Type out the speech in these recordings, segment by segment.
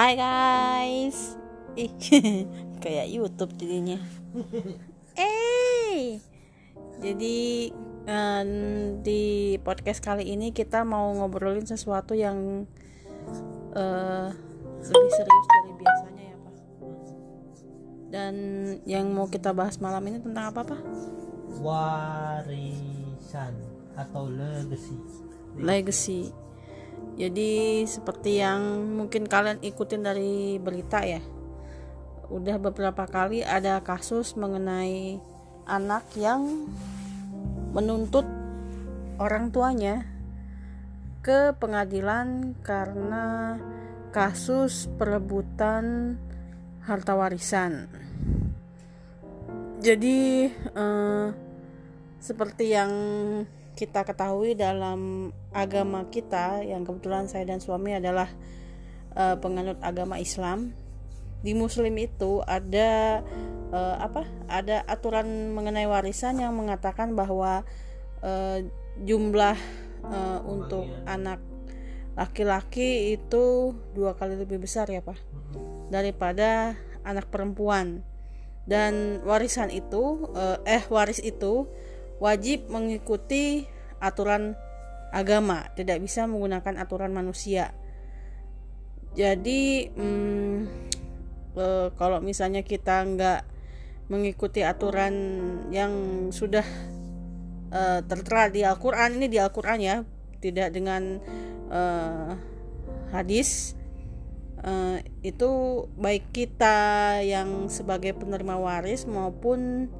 Hai guys. Ih, kayak YouTube jadinya. Eh. Jadi eh, di podcast kali ini kita mau ngobrolin sesuatu yang eh, lebih serius dari biasanya ya, Pak. Dan yang mau kita bahas malam ini tentang apa, Pak? warisan atau legacy Legacy. Jadi seperti yang mungkin kalian ikutin dari berita ya. Udah beberapa kali ada kasus mengenai anak yang menuntut orang tuanya ke pengadilan karena kasus perebutan harta warisan. Jadi eh, seperti yang kita ketahui dalam agama kita yang kebetulan saya dan suami adalah eh, penganut agama Islam. Di Muslim itu ada eh, apa ada aturan mengenai warisan yang mengatakan bahwa eh, jumlah eh, untuk anak laki-laki itu dua kali lebih besar ya pak daripada anak perempuan. Dan warisan itu eh, eh waris itu wajib mengikuti aturan agama tidak bisa menggunakan aturan manusia. Jadi hmm, eh, kalau misalnya kita nggak mengikuti aturan yang sudah eh, tertera di Al-Quran ini di Al-Quran ya tidak dengan eh, hadis eh, itu baik kita yang sebagai penerima waris maupun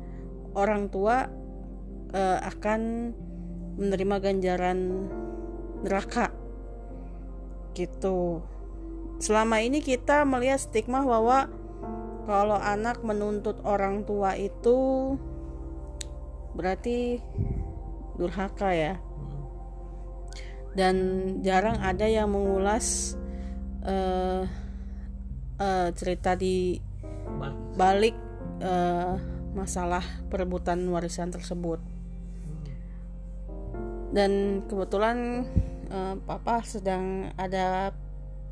orang tua eh, akan menerima ganjaran neraka. Gitu. Selama ini kita melihat stigma bahwa kalau anak menuntut orang tua itu berarti durhaka ya. Dan jarang ada yang mengulas eh, eh, cerita di balik. eh, masalah perebutan warisan tersebut dan kebetulan eh, papa sedang ada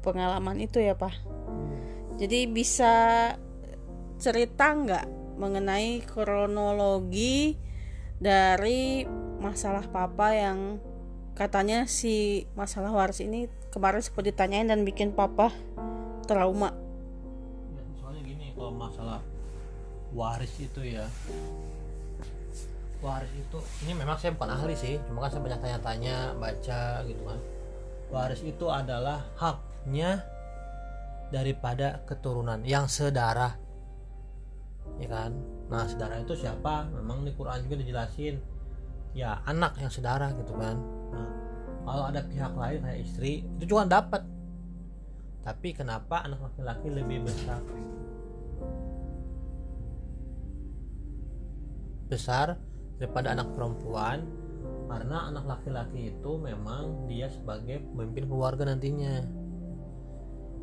pengalaman itu ya pak. Jadi bisa cerita nggak mengenai kronologi dari masalah papa yang katanya si masalah waris ini kemarin sempat ditanyain dan bikin papa trauma? Ya, soalnya gini kalau masalah waris itu ya waris itu ini memang saya bukan ahli sih cuma kan saya banyak tanya-tanya baca gitu kan. Waris itu adalah haknya daripada keturunan yang sedarah. Ya kan? Nah sedarah itu siapa? Memang di Quran juga dijelasin. Ya anak yang sedarah gitu kan. Nah, kalau ada pihak lain kayak istri itu juga dapat. Tapi kenapa anak laki-laki lebih besar? Besar daripada anak perempuan karena anak laki-laki itu memang dia sebagai pemimpin keluarga nantinya.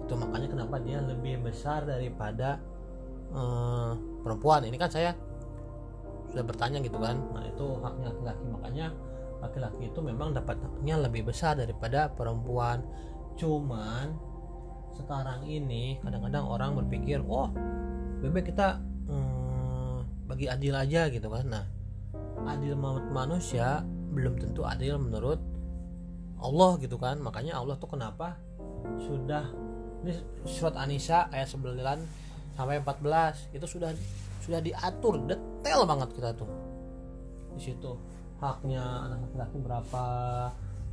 Itu makanya kenapa dia lebih besar daripada eh, perempuan. Ini kan saya sudah bertanya gitu kan. Nah itu haknya laki-laki. Makanya laki-laki itu memang dapat haknya lebih besar daripada perempuan. Cuman sekarang ini kadang-kadang orang berpikir oh bebek kita hmm, bagi adil aja gitu kan. Nah adil menurut manusia belum tentu adil menurut Allah gitu kan. Makanya Allah tuh kenapa sudah ini surat Anisa ayat 9 sampai 14 itu sudah sudah diatur detail banget kita tuh. Di situ haknya anak laki-laki berapa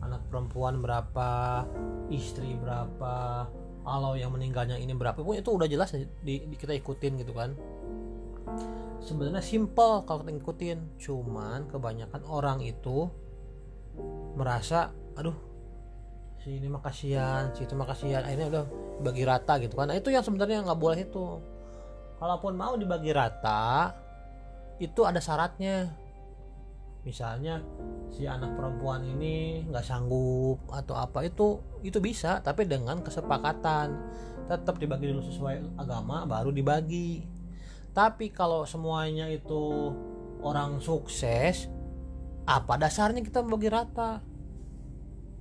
anak perempuan berapa istri berapa kalau yang meninggalnya ini berapa pun itu udah jelas di, di- kita ikutin gitu kan sebenarnya simple kalau kita ngikutin. Cuman kebanyakan orang itu merasa aduh si ini mah kasihan si itu mah kasihan. Akhirnya udah bagi rata gitu kan. Nah, itu yang sebenarnya nggak boleh itu. Kalaupun mau dibagi rata itu ada syaratnya. Misalnya si anak perempuan ini nggak sanggup atau apa itu itu bisa tapi dengan kesepakatan. Tetap dibagi dulu sesuai agama baru dibagi tapi kalau semuanya itu orang sukses apa dasarnya kita bagi rata?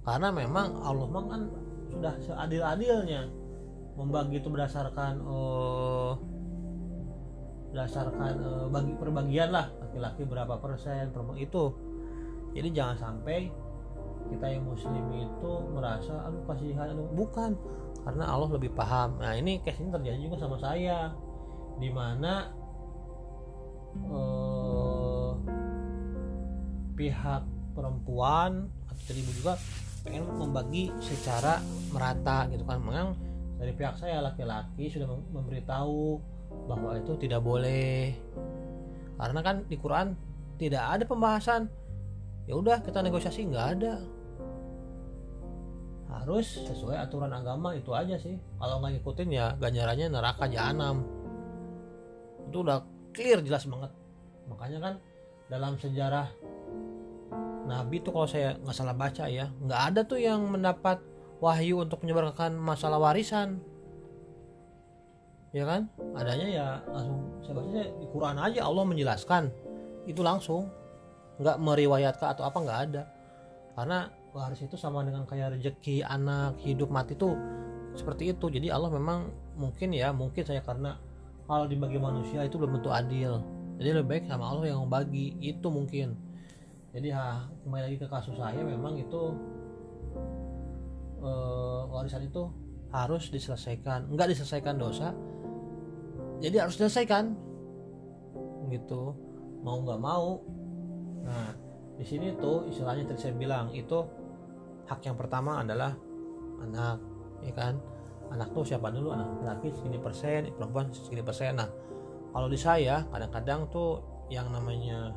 Karena memang Allah mah kan sudah seadil-adilnya membagi itu berdasarkan eh, berdasarkan eh, bagi perbagian lah. Laki-laki berapa persen perempuan itu. Jadi jangan sampai kita yang muslim itu merasa aduh kasihan aduh. Bukan karena Allah lebih paham. Nah ini case ini terjadi juga sama saya di mana eh, pihak perempuan atau ibu juga pengen membagi secara merata gitu kan. Memang dari pihak saya laki-laki sudah mem- memberitahu bahwa itu tidak boleh. Karena kan di Quran tidak ada pembahasan. Ya udah kita negosiasi nggak ada. Harus sesuai aturan agama itu aja sih. Kalau nggak ngikutin ya ganjarannya neraka jahanam itu udah clear jelas banget. Makanya kan dalam sejarah Nabi tuh kalau saya nggak salah baca ya nggak ada tuh yang mendapat wahyu untuk menyebarkan masalah warisan. Ya kan? Adanya ya langsung saya baca di Quran aja Allah menjelaskan. Itu langsung. Nggak meriwayatkan atau apa nggak ada. Karena waris itu sama dengan kayak rezeki anak hidup mati tuh seperti itu. Jadi Allah memang mungkin ya mungkin saya karena kalau dibagi manusia itu belum tentu adil. Jadi lebih baik sama Allah yang membagi. Itu mungkin. Jadi ha, kembali lagi ke kasus saya memang itu eh, warisan itu harus diselesaikan. Nggak diselesaikan dosa. Jadi harus diselesaikan. Gitu. Mau nggak mau. Nah di sini tuh istilahnya tadi saya bilang itu hak yang pertama adalah anak ya kan anak tuh siapa dulu? Anak laki segini persen perempuan segini persen. Nah kalau di saya kadang-kadang tuh yang namanya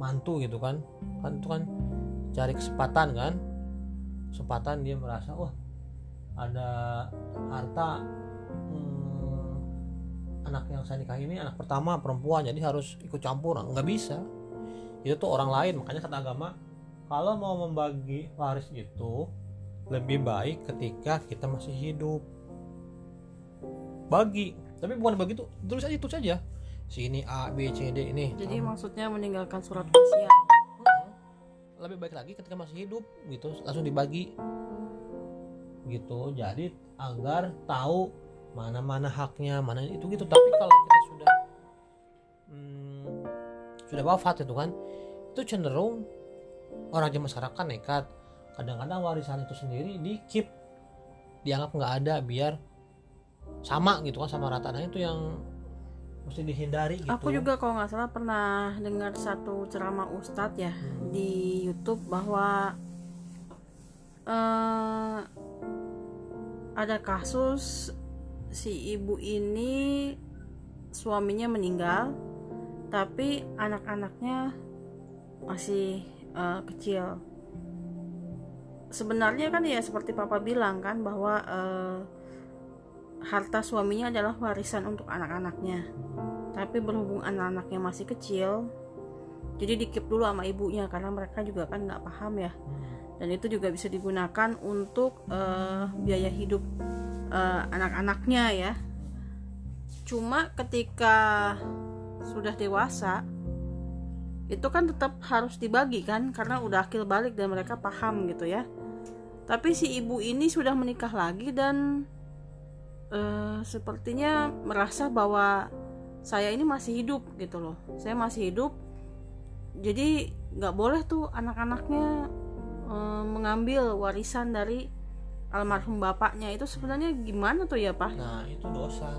mantu gitu kan kan itu kan cari kesempatan kan kesempatan dia merasa wah ada harta hmm, anak yang saya nikahi ini anak pertama perempuan jadi harus ikut campur. Nah, nggak bisa. Itu tuh orang lain makanya kata agama kalau mau membagi waris itu lebih baik ketika kita masih hidup. Bagi tapi bukan begitu tulis aja tulis aja. Sini A B C D ini. Jadi Kamu- maksudnya meninggalkan surat wasiat. Lebih baik lagi ketika masih hidup gitu. Langsung dibagi. Gitu. Jadi agar tahu mana mana haknya mana itu gitu. Tapi kalau kita sudah hmm, sudah wafat itu kan itu cenderung orang zaman sekarang kan nekat kadang-kadang warisan itu sendiri di keep dianggap nggak ada biar sama gitu kan sama rata nah itu yang mesti dihindari gitu Aku juga kalau nggak salah pernah dengar satu ceramah ustadz ya Hmm. di YouTube bahwa eh, ada kasus si ibu ini suaminya meninggal tapi anak-anaknya masih eh, kecil. Sebenarnya kan ya seperti papa bilang kan bahwa eh, harta suaminya adalah warisan untuk anak-anaknya. Tapi berhubung anak-anaknya masih kecil jadi dikip dulu sama ibunya karena mereka juga kan nggak paham ya. Dan itu juga bisa digunakan untuk eh, biaya hidup eh, anak-anaknya ya. Cuma ketika sudah dewasa itu kan tetap harus dibagi kan karena udah akil balik dan mereka paham gitu ya tapi si ibu ini sudah menikah lagi dan eh, sepertinya merasa bahwa saya ini masih hidup gitu loh. Saya masih hidup. Jadi nggak boleh tuh anak-anaknya eh, mengambil warisan dari almarhum bapaknya. Itu sebenarnya gimana tuh ya pak? Nah itu dosa.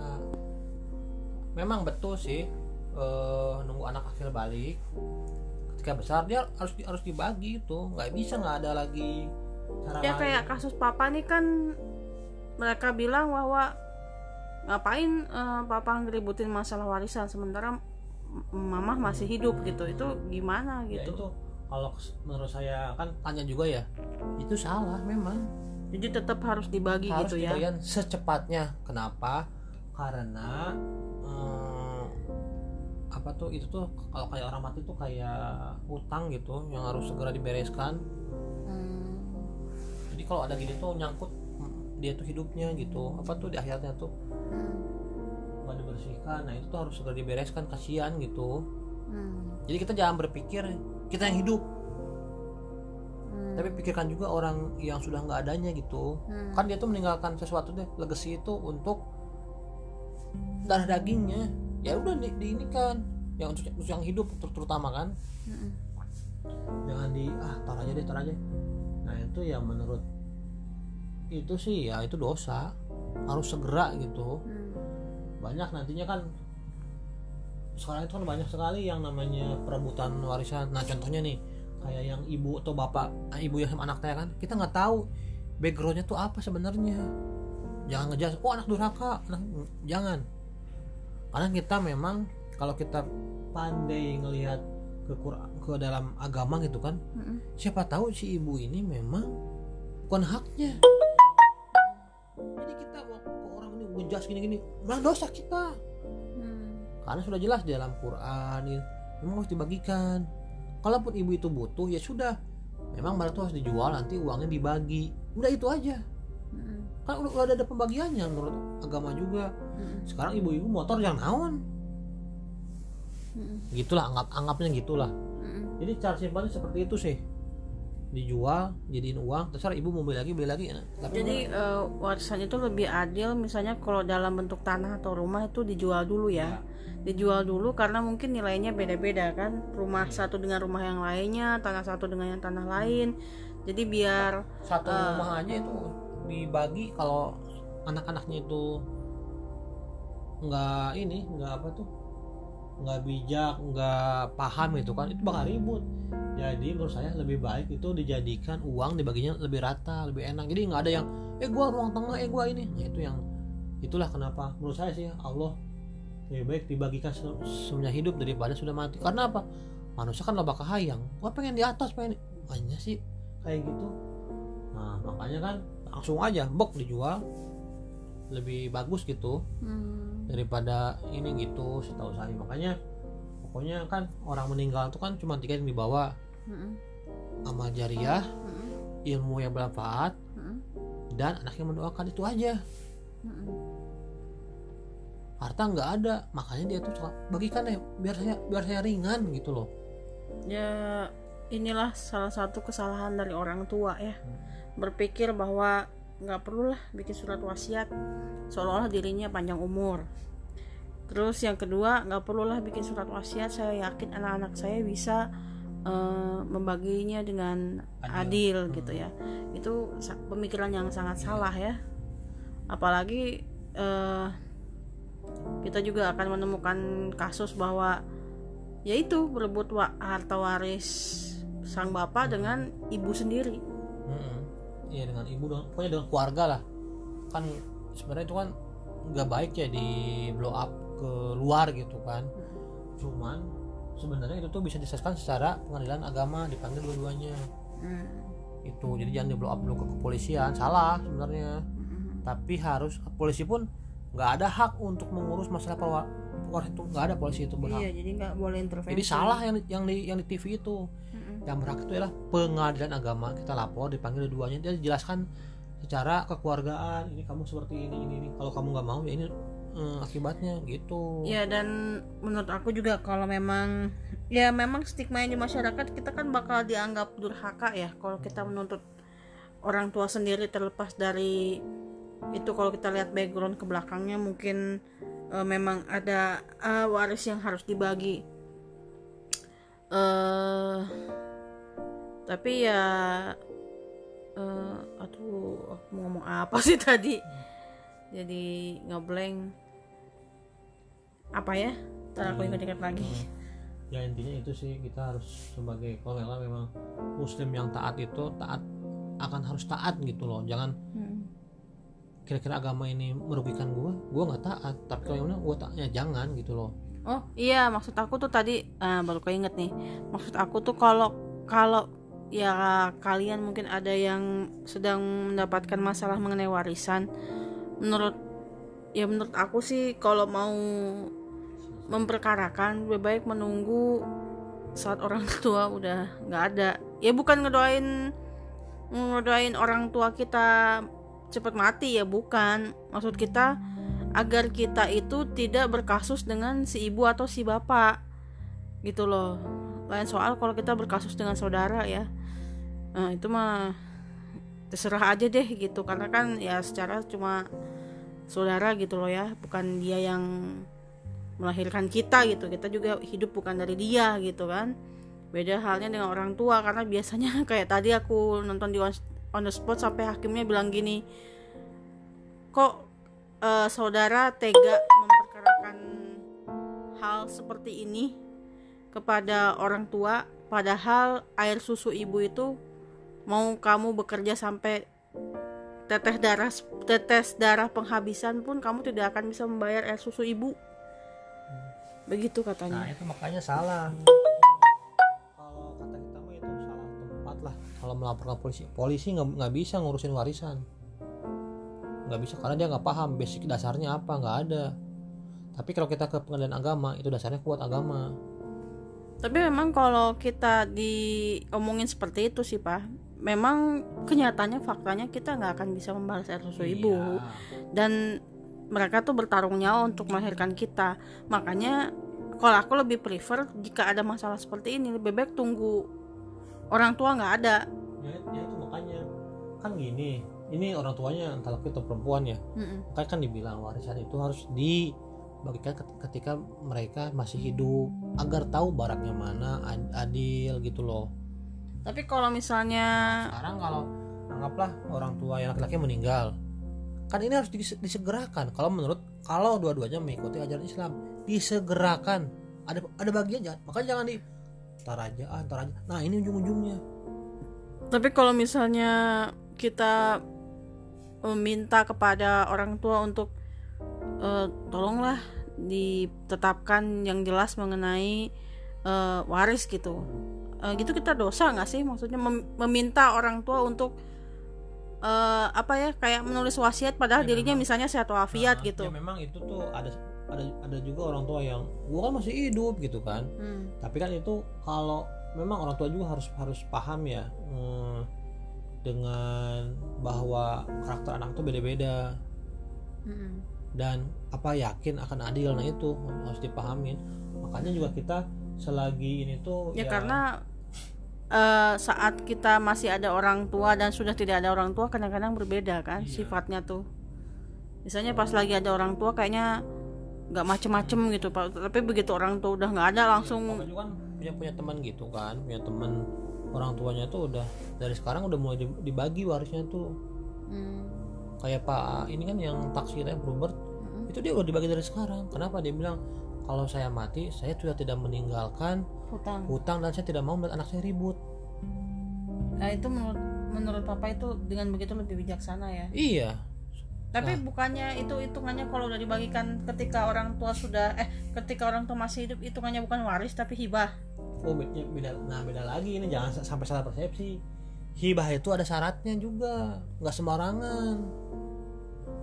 Memang betul sih eh, nunggu anak akhir balik. Ketika besar dia harus harus dibagi itu, nggak bisa nggak ada lagi cara ya lain. kayak kasus papa nih kan mereka bilang bahwa ngapain eh, papa ngeributin masalah warisan sementara mamah masih hidup gitu itu gimana Ya, gitu itu kalau menurut saya kan tanya juga ya, itu salah memang. jadi tetap harus dibagi harus gitu ya dibagian secepatnya. Kenapa? Karena eh, apa tuh itu tuh kalau kayak orang mati tuh kayak utang gitu yang harus segera dibereskan. Hmm. Jadi kalau ada gini tuh nyangkut dia tuh hidupnya gitu. Apa tuh di akhiratnya tuh Hmm. nggak dibersihkan. Nah itu tuh harus segera dibereskan kasihan gitu. Hmm. Jadi kita jangan berpikir kita yang hidup. Hmm. tapi pikirkan juga orang yang sudah nggak adanya gitu Hmm. kan dia tuh meninggalkan sesuatu deh legacy itu untuk darah dagingnya ya udah di, di ini kan yang untuk, yang hidup ter- terutama kan Mm-mm. jangan di ah tar aja deh tar aja nah itu ya menurut itu sih ya itu dosa. Harus segera gitu. Hmm. banyak nantinya kan sekarang itu kan banyak sekali yang namanya perebutan warisan. Nah contohnya nih kayak yang ibu atau bapak ah, ibu yang sama anaknya kan kita nggak tahu backgroundnya tuh apa sebenarnya. Jangan ngejelas oh anak durhaka. Anak jangan. Karena kita memang kalau kita pandai ngelihat ke ke dalam agama gitu kan Mm-mm. siapa tahu si ibu ini memang bukan haknya ngejas gini-gini malah dosa kita Hmm. karena sudah jelas di dalam Quran ini memang harus dibagikan kalaupun ibu itu butuh ya sudah memang barang itu harus dijual nanti uangnya dibagi udah itu aja Mm-mm. kan udah, udah ada pembagiannya menurut agama juga Mm-mm. sekarang ibu-ibu motor yang naon Mm-mm. gitulah anggap anggapnya gitulah Mm-mm. jadi cara simpelnya seperti itu sih dijual jadiin uang terserah ibu mau beli lagi beli lagi nah, tapi Jadi eh, warisan itu lebih adil misalnya kalau dalam bentuk tanah atau rumah itu dijual dulu ya. Dijual dulu karena mungkin nilainya beda-beda kan. Rumah satu dengan rumah yang lainnya, tanah satu dengan yang tanah lain. Jadi biar satu Eh. rumah aja itu dibagi kalau anak-anaknya itu nggak ini nggak apa tuh nggak bijak nggak paham itu kan itu bakal ribut. Jadi menurut saya lebih baik itu dijadikan uang dibaginya lebih rata lebih enak. Jadi nggak ada yang eh gua ruang tengah eh gua ini. Nah, itu yang itulah kenapa menurut saya sih Allah lebih baik dibagikan se- semuanya hidup daripada sudah mati. Karena apa? Manusia kan loba kahayang. Gua pengen di atas pengen banyak sih kayak gitu. Nah makanya kan langsung aja bok dijual lebih bagus gitu hmm, daripada ini gitu setahu saya. Makanya pokoknya kan orang meninggal itu kan cuma tiga yang dibawa mm-mm, amal jariah mm-mm, ilmu yang bermanfaat mm-mm, dan anak yang mendoakan itu aja. Mm-mm. harta nggak ada makanya dia tuh suka bagikan deh biar saya biar saya ringan gitu loh. Ya inilah salah satu kesalahan dari orang tua ya. Berpikir bahwa nggak perlulah bikin surat wasiat seolah-olah dirinya panjang umur. Terus yang kedua nggak perlulah bikin surat wasiat. Saya yakin anak-anak saya bisa eh, membaginya dengan adil, Adil. gitu ya. Itu pemikiran yang sangat salah ya. Apalagi eh, kita juga akan menemukan kasus bahwa yaitu berebut wa- harta waris sang bapak dengan ibu sendiri. Mm-mm. Iya dengan ibu dengan pokoknya dengan keluarga lah kan sebenarnya itu kan nggak baik ya di blow up ke luar gitu kan cuman sebenarnya itu tuh bisa diselesaikan secara pengadilan agama dipanggil dua-duanya Hmm. itu jadi jangan di blow up dulu ke kepolisian salah sebenarnya Hmm. tapi harus polisi pun nggak ada hak untuk mengurus masalah perwa- waris itu nggak ada polisi itu berhak Iya, jadi nggak boleh intervensi. jadi salah yang yang di yang di TV itu. Yang berhak itu adalah pengadilan agama kita lapor dipanggil dua-duanya dia dijelaskan secara kekeluargaan ini kamu seperti ini ini, ini. kalau kamu nggak mau ya ini eh, akibatnya gitu Ya dan menurut aku juga kalau memang ya memang stigma yang di masyarakat kita kan bakal dianggap durhaka ya kalau kita menuntut orang tua sendiri terlepas dari itu kalau kita lihat background ke belakangnya mungkin eh, memang ada eh, waris yang harus dibagi. eh tapi ya eh aduh aku mau ngomong apa sih tadi? Jadi ngeblank apa ya? Ntar aku ingat-ingat lagi. Ya intinya itu sih kita harus sebagai kalau memang muslim yang taat itu taat akan harus taat gitu loh. Jangan Hmm. kira-kira agama ini merugikan gue gue nggak taat. Tapi kalau yang gue taatnya jangan gitu loh. Oh iya maksud aku tuh tadi ah, baru keinget nih. Maksud aku tuh kalau kalau ya kalian mungkin ada yang sedang mendapatkan masalah mengenai warisan. Menurut ya menurut aku sih kalau mau memperkarakan lebih baik menunggu saat orang tua udah nggak ada. Ya bukan ngedoain ngedoain orang tua kita cepat mati ya bukan. Maksud kita agar kita itu tidak berkasus dengan si ibu atau si bapak. Gitu loh lain soal kalau kita berkasus dengan saudara ya. Nah, itu mah terserah aja deh gitu. Karena kan ya secara cuma saudara gitu loh ya. Bukan dia yang melahirkan kita gitu. Kita juga hidup bukan dari dia gitu kan. Beda halnya dengan orang tua. Karena biasanya kayak tadi aku nonton di on, the spot sampai hakimnya bilang gini kok eh, saudara tega memperkarakan hal seperti ini kepada orang tua padahal air susu ibu itu mau kamu bekerja sampai tetes darah tetes darah penghabisan pun kamu tidak akan bisa membayar air susu ibu. Begitu nah katanya itu makanya salah. Kalau kata kita mah itu salah tempat lah. Kalau melaporkan polisi polisi nggak nggak bisa ngurusin warisan. Nggak bisa karena dia nggak paham basic dasarnya apa nggak ada. Tapi kalau kita ke pengadilan agama itu dasarnya kuat agama tapi memang kalau kita diomongin seperti itu sih pak memang kenyataannya faktanya kita nggak akan bisa membalas air susu ibu. Iya. dan mereka tuh bertarung nyawa untuk melahirkan kita. Makanya kalau aku lebih prefer jika ada masalah seperti ini lebih baik tunggu orang tua nggak ada. Ya, ya itu makanya. Kan gini ini orang tuanya entah laki atau perempuan ya. Mm-mm. makanya kan dibilang warisan itu harus dibagikan ket- ketika mereka masih hidup agar tahu baraknya mana ad- adil gitu loh. Tapi kalau misalnya sekarang kalau anggaplah orang tua yang laki-laki meninggal kan ini harus dise- disegerakan. Kalau menurut kalau dua-duanya mengikuti ajaran Islam disegerakan. Ada ada bagian jangan makanya jangan di tar aja ah tar aja. Nah ini ujung-ujungnya. Tapi kalau misalnya kita meminta kepada orang tua untuk eh, tolonglah ditetapkan yang jelas mengenai eh, waris gitu Eh, gitu kita dosa nggak sih maksudnya mem- meminta orang tua untuk eh, apa ya kayak menulis wasiat padahal Ya, dirinya memang. misalnya sehat walafiat Nah, gitu ya memang itu tuh ada ada ada juga orang tua yang gua kan masih hidup gitu kan Hmm. tapi kan itu kalau memang orang tua juga harus harus paham ya hmm, dengan bahwa karakter anak itu beda-beda Mm-mm. Dan apa yakin akan adil. Nah itu harus dipahamin. Makanya juga kita selagi ini tuh ya karena eh, saat kita masih ada orang tua dan sudah tidak ada orang tua kadang-kadang berbeda kan Iya. sifatnya tuh. Misalnya pas lagi ada orang tua kayaknya nggak macem-macem gitu pak. Tapi begitu orang tua udah nggak ada langsung kan punya punya teman gitu kan punya teman orang tuanya tuh udah dari sekarang udah mulai di- dibagi warisnya tuh. Hmm, kayak pak ini kan yang taksi yang Robert mm-mm. itu dia udah dibagi dari sekarang. Kenapa dia bilang kalau saya mati saya sudah tidak meninggalkan hutang. hutang dan saya tidak mau melihat anak saya ribut. Nah itu menurut menurut papa itu dengan begitu lebih bijaksana ya? Iya. Tapi Nah. bukannya itu hitungannya kalau udah dibagikan ketika orang tua sudah eh ketika orang tua masih hidup hitungannya bukan waris tapi hibah. Oh beda, nah beda lagi ini. Jangan sa- sampai salah persepsi. Hibah itu ada syaratnya juga. Nggak sembarangan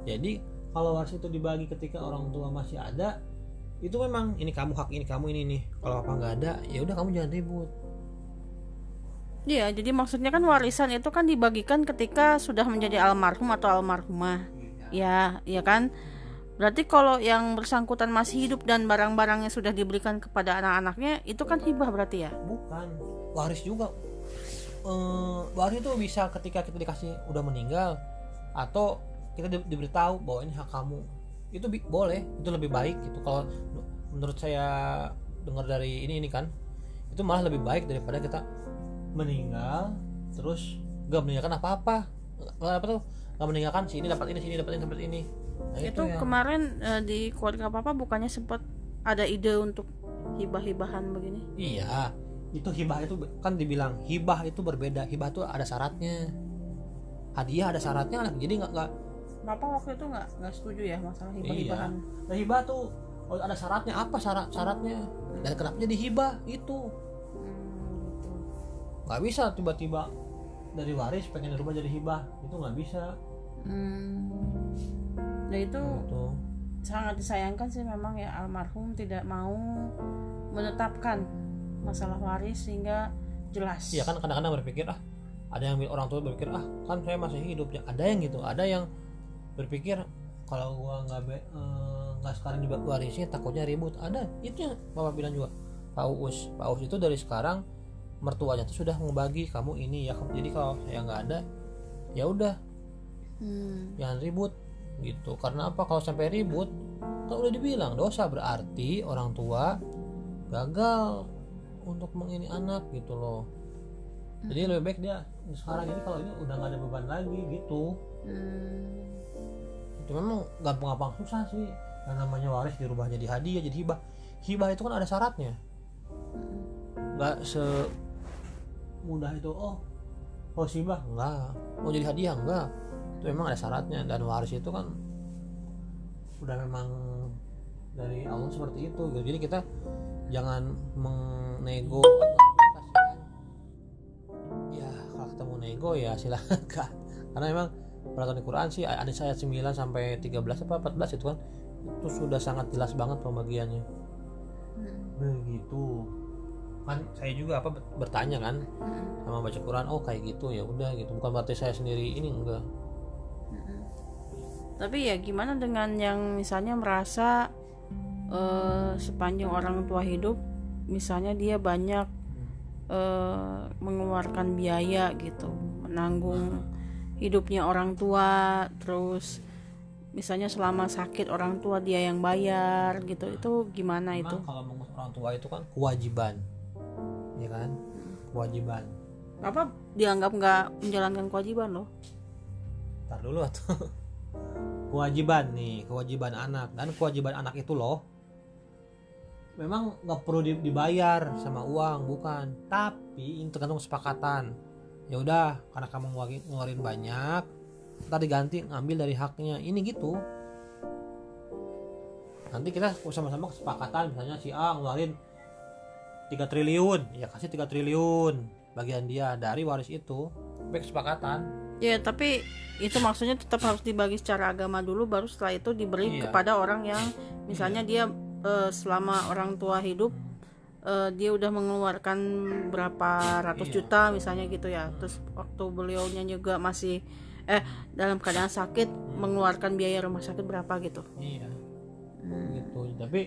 jadi kalau waris itu dibagi ketika orang tua masih ada itu memang ini kamu hak ini kamu ini nih kalau apa nggak ada ya udah kamu jangan ribut Iya, jadi maksudnya kan warisan itu kan dibagikan ketika sudah menjadi almarhum atau almarhumah. Ya, ya kan? Berarti kalau yang bersangkutan masih hidup dan barang-barangnya sudah diberikan kepada anak-anaknya, itu kan hibah berarti ya? bukan waris juga eh, waris itu bisa ketika kita dikasih udah meninggal atau kita di- diberitahu bahwa ini hak kamu itu boleh itu lebih baik gitu kalau menurut saya dengar dari ini ini kan itu malah lebih baik daripada kita meninggal terus gak meninggalkan apa-apa nggak apa tuh gak meninggalkan sini dapat ini sini dapat ini dapat ini nah, itu yang- kemarin eh, di keluarga papa bukannya sempat ada ide untuk hibah-hibahan begini? Iya, itu hibah itu kan dibilang hibah itu berbeda. Hibah itu ada syaratnya. Hadiah ada syaratnya, jadi nggak nggak. Papa waktu itu nggak nggak setuju ya masalah Iya. hibah-hibahan. Nah, hibah tuh oh, ada syaratnya apa syarat syaratnya dan kenapa jadi hibah itu Hmm, gitu. nggak bisa tiba-tiba dari waris pengen dirubah jadi hibah itu nggak bisa Hmm. Nah itu gitu. sangat disayangkan sih memang ya almarhum tidak mau menetapkan masalah waris sehingga jelas. Iya kan kadang-kadang berpikir ah ada yang orang tua berpikir ah kan saya masih hidup ya ada yang gitu ada yang berpikir kalau gua nggak eh, nggak sekarang diwarisin takutnya ribut. Ada itu bapak bilang juga. Pak Uus Pak Uus itu dari sekarang mertuanya tuh sudah membagi kamu ini ya jadi kalau saya nggak ada ya udah. Hmm. jangan ribut gitu. Karena apa? Kalau sampai ribut kan udah dibilang dosa berarti orang tua gagal untuk mengini anak gitu loh. Jadi lebih baik dia sekarang ini kalau ini udah nggak ada beban lagi gitu. Hmm. Itu memang gampang-gampang susah sih. Yang namanya waris dirubah jadi hadiah jadi hibah. Hibah itu kan ada syaratnya. Nggak semudah itu oh oh hibah. Enggak mau jadi hadiah? Enggak itu memang ada syaratnya. Dan waris itu kan udah memang dari Allah seperti itu gitu. jadi kita jangan menego. Ya kalau ketemu nego ya silakan karena memang peraturan di Quran sih ada ayat 9 sampai 13 apa 14 itu kan? Itu sudah sangat jelas banget pembagiannya. Begitu. Kan saya juga apa bertanya kan sama baca Quran oh kayak gitu ya udah gitu. Bukan berarti saya sendiri ini enggak. Tapi ya gimana dengan yang misalnya merasa eh, sepanjang orang tua hidup, misalnya dia banyak eh, mengeluarkan biaya gitu, menanggung hidupnya orang tua, terus misalnya selama sakit orang tua dia yang bayar gitu, itu gimana itu? Kalau mengurus orang tua itu kan kewajiban ya kan? Kewajiban. Apa dianggap nggak menjalankan kewajiban loh? Ntar dulu tuh kewajiban nih kewajiban anak. Dan kewajiban anak itu loh memang nggak perlu di- dibayar sama uang bukan. Tapi ini tergantung kesepakatan ya udah karena kamu ngeluarin, ngeluarin banyak ntar diganti ngambil dari haknya. Ini gitu. Nanti kita sama-sama kesepakatan misalnya si A ngeluarin 3 triliun. Ya kasih 3 triliun bagian dia dari waris itu. Baik kesepakatan. Ya tapi itu maksudnya tetap harus dibagi secara agama dulu, baru setelah itu diberi Iya. kepada orang yang misalnya dia eh, selama orang tua hidup eh, dia udah mengeluarkan berapa ratus Iya. juta misalnya gitu ya terus waktu beliaunya juga masih eh dalam keadaan sakit mengeluarkan biaya rumah sakit berapa gitu Iya. Gitu. Tapi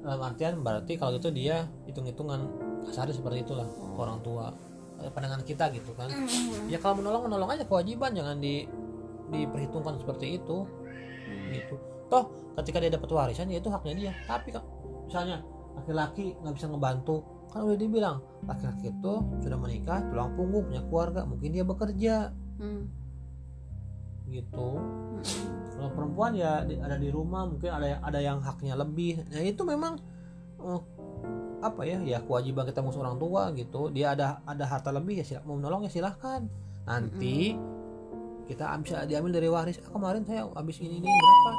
dalam artian berarti kalau gitu dia hitung-hitungan kasarnya seperti itulah ke orang tua. Eh, Pandangan kita gitu kan. Ya kalau menolong menolong aja kewajiban jangan di diperhitungkan seperti itu. Gitu. Toh ketika dia dapat warisan ya itu haknya dia. Tapi kan misalnya laki-laki nggak bisa ngebantu. Kan udah dibilang laki-laki itu sudah menikah tulang punggung punya keluarga mungkin dia bekerja. Hmm. gitu. Kalau perempuan ya ada di rumah mungkin ada yang ada yang haknya lebih. Nah itu memang eh, apa ya ya kewajiban kita ngurus orang tua gitu. Dia ada ada harta lebih ya sila- mau menolong ya silahkan. Nanti kita bisa diambil dari waris ah, kemarin saya habis ini ini berapa?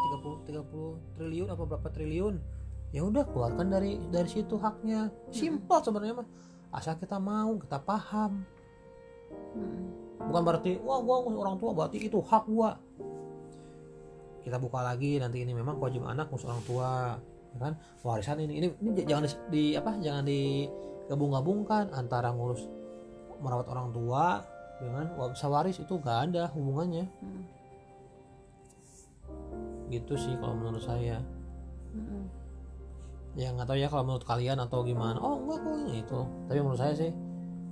30 30 triliun apa berapa triliun ya udah keluarkan dari dari situ haknya. Simpel sebenarnya mah. Asal kita mau kita paham. Hmm. bukan berarti wah gua ngurus orang tua berarti itu hak gua. Kita buka lagi nanti ini memang kewajiban anak ngurus orang tua ya kan? Warisan ini ini, ini jangan di, di- apa jangan digabung-gabungkan antara ngurus merawat orang tua dengan bisa waris itu gak ada hubungannya. Hmm. gitu sih kalau menurut saya. Hmm. Ya nggak tahu ya kalau menurut kalian atau gimana oh enggak kok itu tapi menurut saya sih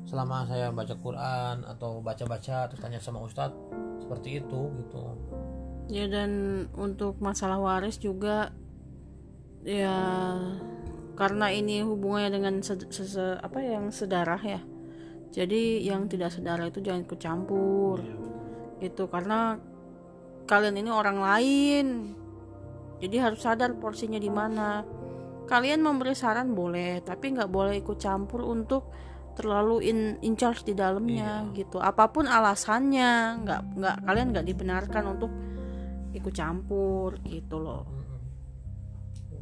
selama saya baca Quran atau baca-baca terus tanya sama ustadz seperti itu gitu Ya dan untuk masalah waris juga ya karena ini hubungannya dengan se- se- apa yang sedarah ya. Jadi yang tidak sedarah itu jangan ikut campur. Itu karena kalian ini orang lain. Jadi harus sadar porsinya di mana. Kalian memberi saran boleh, tapi nggak boleh ikut campur untuk terlalu in, in charge di dalamnya gitu. Apa pun alasannya, nggak nggak kalian nggak dibenarkan untuk ikut campur gitu loh.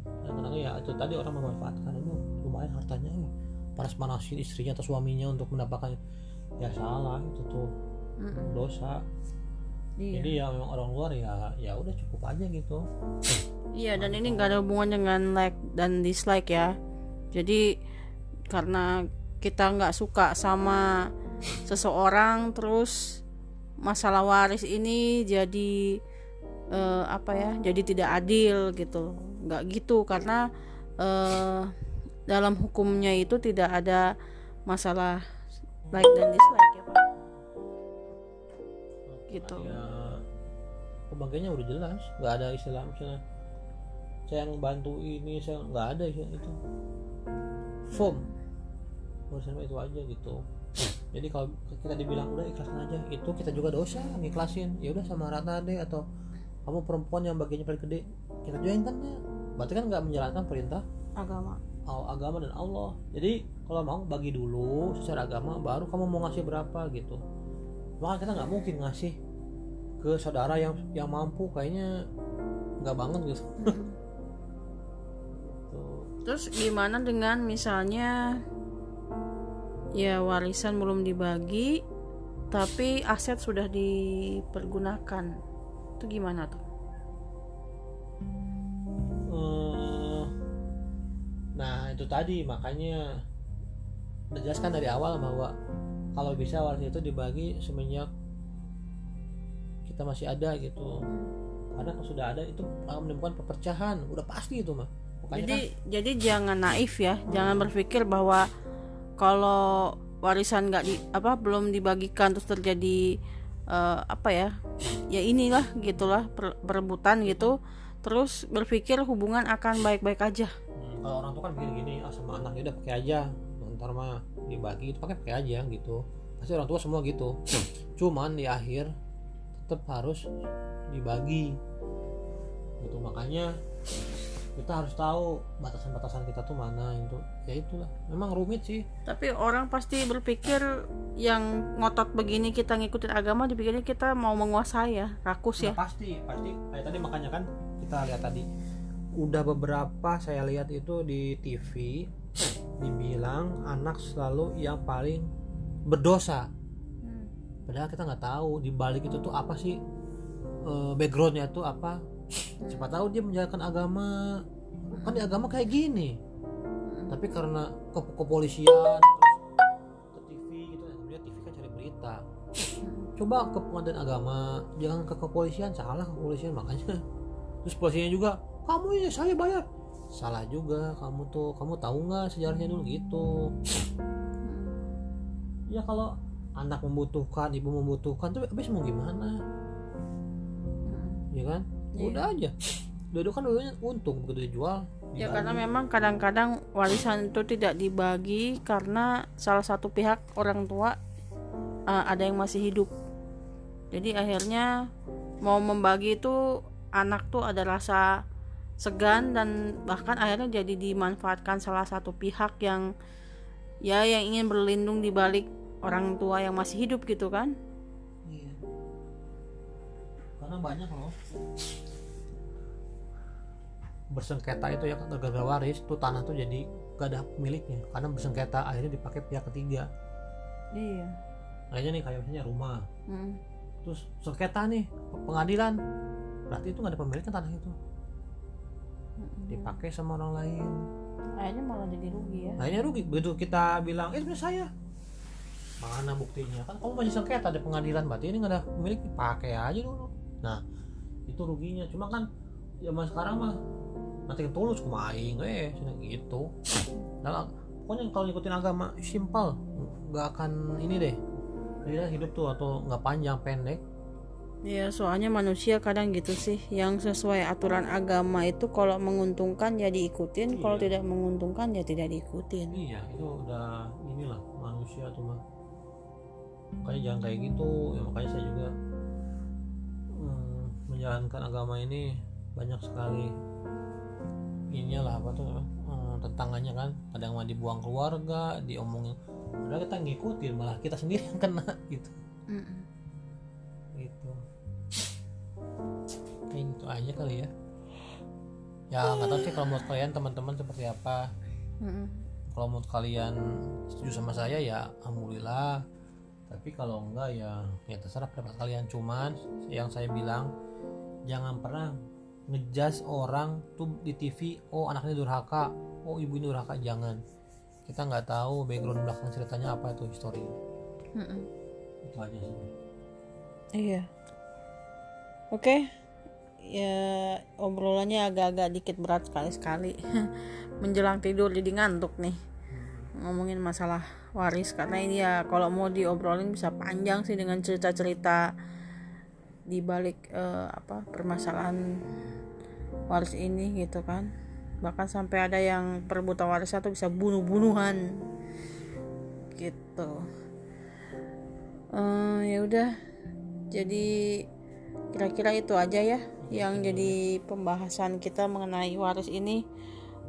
kadang-kadang ya itu tadi orang memanfaatkan itu. Lumayan hartanya nih panas-panasin istrinya atau suaminya untuk mendapatkan ya salah itu tuh. Mm-mm. dosa Iya. jadi ya memang orang luar ya ya udah cukup aja gitu Iya dan ini nggak ada hubungan dengan like dan dislike ya. Jadi karena kita nggak suka sama seseorang terus masalah waris ini jadi eh, apa ya? Jadi tidak adil gitu. Nggak gitu karena eh, dalam hukumnya itu tidak ada masalah like dan dislike ya pak gitu. Ya pembagiannya udah jelas nggak ada istilah misalnya saya membantu ini saya nggak ada istilah itu. Form urusan itu aja gitu. Jadi kalau kita dibilang udah ikhlasin aja. Itu kita juga dosa ngiklasin. Ya udah sama rata deh atau kamu perempuan yang bagiannya paling gede kita juga kan ya berarti kan nggak menjalankan perintah agama. Al- agama dan Allah. Jadi kalau mau bagi dulu secara agama baru kamu mau ngasih berapa gitu maka kita nggak mungkin ngasih ke saudara yang yang mampu. Kayaknya nggak banget gitu. Terus gimana dengan misalnya ya warisan belum dibagi tapi aset sudah dipergunakan. Itu gimana tuh? Eh, nah itu tadi. Makanya udah jelaskan dari awal bahwa kalau bisa warisan itu dibagi semenjak kita masih ada gitu. Karena kalau sudah ada itu akan menimbulkan perpecahan. Udah pasti itu mah. Makanya jadi kan, jadi jangan naif ya. Jangan berpikir bahwa kalau warisan nggak di apa belum dibagikan terus terjadi eh, apa ya ya inilah gitulah per- perebutan gitu. Terus berpikir hubungan akan baik-baik aja. Hmm, kalau orang tua kan bikin gini ah, sama anaknya udah pakai aja ntar mah dibagi itu pakai pakai aja gitu. Pasti orang tua semua gitu. Cuman di akhir tetap harus dibagi. Gitu makanya kita harus tahu batasan-batasan kita tuh mana itu ya itulah memang rumit sih. Tapi orang pasti berpikir yang ngotot begini kita ngikutin agama dipikirnya kita mau menguasai ya rakus ya. Nah, pasti pasti. Kayak tadi makanya kan kita lihat tadi. Udah beberapa saya lihat itu di TV dibilang anak selalu yang paling berdosa. Hmm. padahal kita nggak tahu di balik itu tuh apa sih eh, backgroundnya tuh apa. Siapa tahu dia menjalankan agama. Kan di agama kayak gini. Tapi karena ke kepolisian ke TV gitu ya TV kan cari berita. Coba ke pengadilan agama jangan ke kepolisian salah ke kepolisian makanya. Terus polisinya juga kamu ini saya bayar salah juga kamu tuh. Kamu tahu nggak sejarahnya dulu? Gitu. Ya kalau anak membutuhkan ibu membutuhkan tuh habis mau gimana? Ya kan? Iya. udah aja. Dua kan dulunya untung begitu dijual Ya dibagi. karena memang kadang-kadang warisan itu tidak dibagi karena salah satu pihak orang tua uh, ada yang masih hidup. Jadi akhirnya mau membagi itu anak tuh ada rasa segan dan bahkan akhirnya jadi dimanfaatkan salah satu pihak yang ya yang ingin berlindung di balik orang tua yang masih hidup gitu kan. Iya. Karena banyak loh bersengketa itu ya gara-gara waris tuh tanah tuh jadi gak ada pemiliknya karena bersengketa akhirnya dipakai pihak ketiga Iya. akhirnya nih kayak misalnya rumah Hmm. terus sengketa nih pengadilan berarti itu nggak ada pemilik kan tanah itu dipakai sama orang lain. Akhirnya malah jadi rugi ya. akhirnya rugi. Begitu kita bilang eh punya saya. Mana buktinya? Kan kamu masih sengketa ada pengadilan. Berarti ini nggak ada pemilik pakai aja dulu. Nah itu ruginya. Cuma kan zaman sekarang mah nanti tulus kumaing eh gitu. Nah, pokoknya kalau ngikutin agama simpel nggak akan ini deh. Dia hidup tuh atau nggak panjang pendek Iya, soalnya manusia kadang gitu sih, yang sesuai aturan agama itu kalau menguntungkan ya diikutin, kalau Iya. tidak menguntungkan ya tidak diikutin. iya itu udah inilah manusia tuh mah makanya jangan kayak gitu ya makanya saya juga hmm, menjalankan agama ini banyak sekali inilah apa tuh hmm, tentangannya kan kadang mah dibuang keluarga diomongin padahal kita ngikutin malah kita sendiri yang kena gitu Mm-mm. gitu kayak gitu aja kali ya. Ya nggak tahu sih kalau menurut kalian teman-teman seperti apa. Mm-mm. kalau menurut kalian setuju sama saya ya alhamdulillah. Tapi kalau enggak ya ya terserah pendapat kalian. Cuman yang saya bilang jangan pernah ngejudge orang tuh di TV oh anaknya durhaka. Oh ibu ini durhaka. Jangan. Kita nggak tahu background belakang ceritanya apa itu histori Mm-mm. itu aja sih. Iya. Oke. Ya obrolannya agak-agak dikit berat sekali-sekali. Menjelang tidur jadi ngantuk nih. Ngomongin masalah waris karena ini ya kalau mau diobrolin bisa panjang sih dengan cerita-cerita di balik uh, apa permasalahan waris ini gitu kan. Bahkan sampai ada yang perebutan waris atau bisa bunuh-bunuhan. Gitu. Uh, ya udah. Jadi kira-kira itu aja ya yang jadi pembahasan kita mengenai waris ini.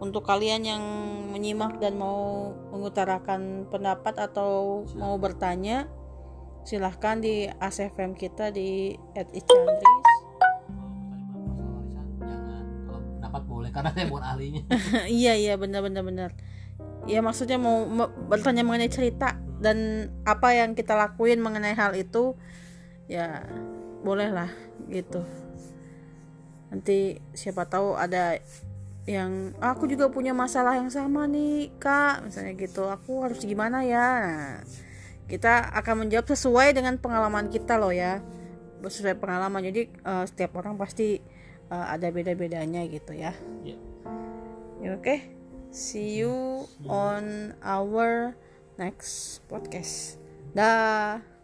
Untuk kalian yang menyimak dan mau mengutarakan pendapat atau mau bertanya silahkan di ASFM kita di @ichandris. Pendapat boleh karena saya bukan ahlinya. Iya iya benar benar benar. Ya maksudnya mau bertanya mengenai cerita dan apa yang kita lakuin mengenai hal itu ya bolehlah gitu nanti siapa tahu ada yang aku juga punya masalah yang sama nih kak. Misalnya gitu aku harus gimana ya? Nah, kita akan menjawab sesuai dengan pengalaman kita loh ya. Sesuai pengalaman. Jadi uh, setiap orang pasti uh, ada beda-bedanya gitu ya. Yeah. ya oke. Okay. see you on our next podcast. Dah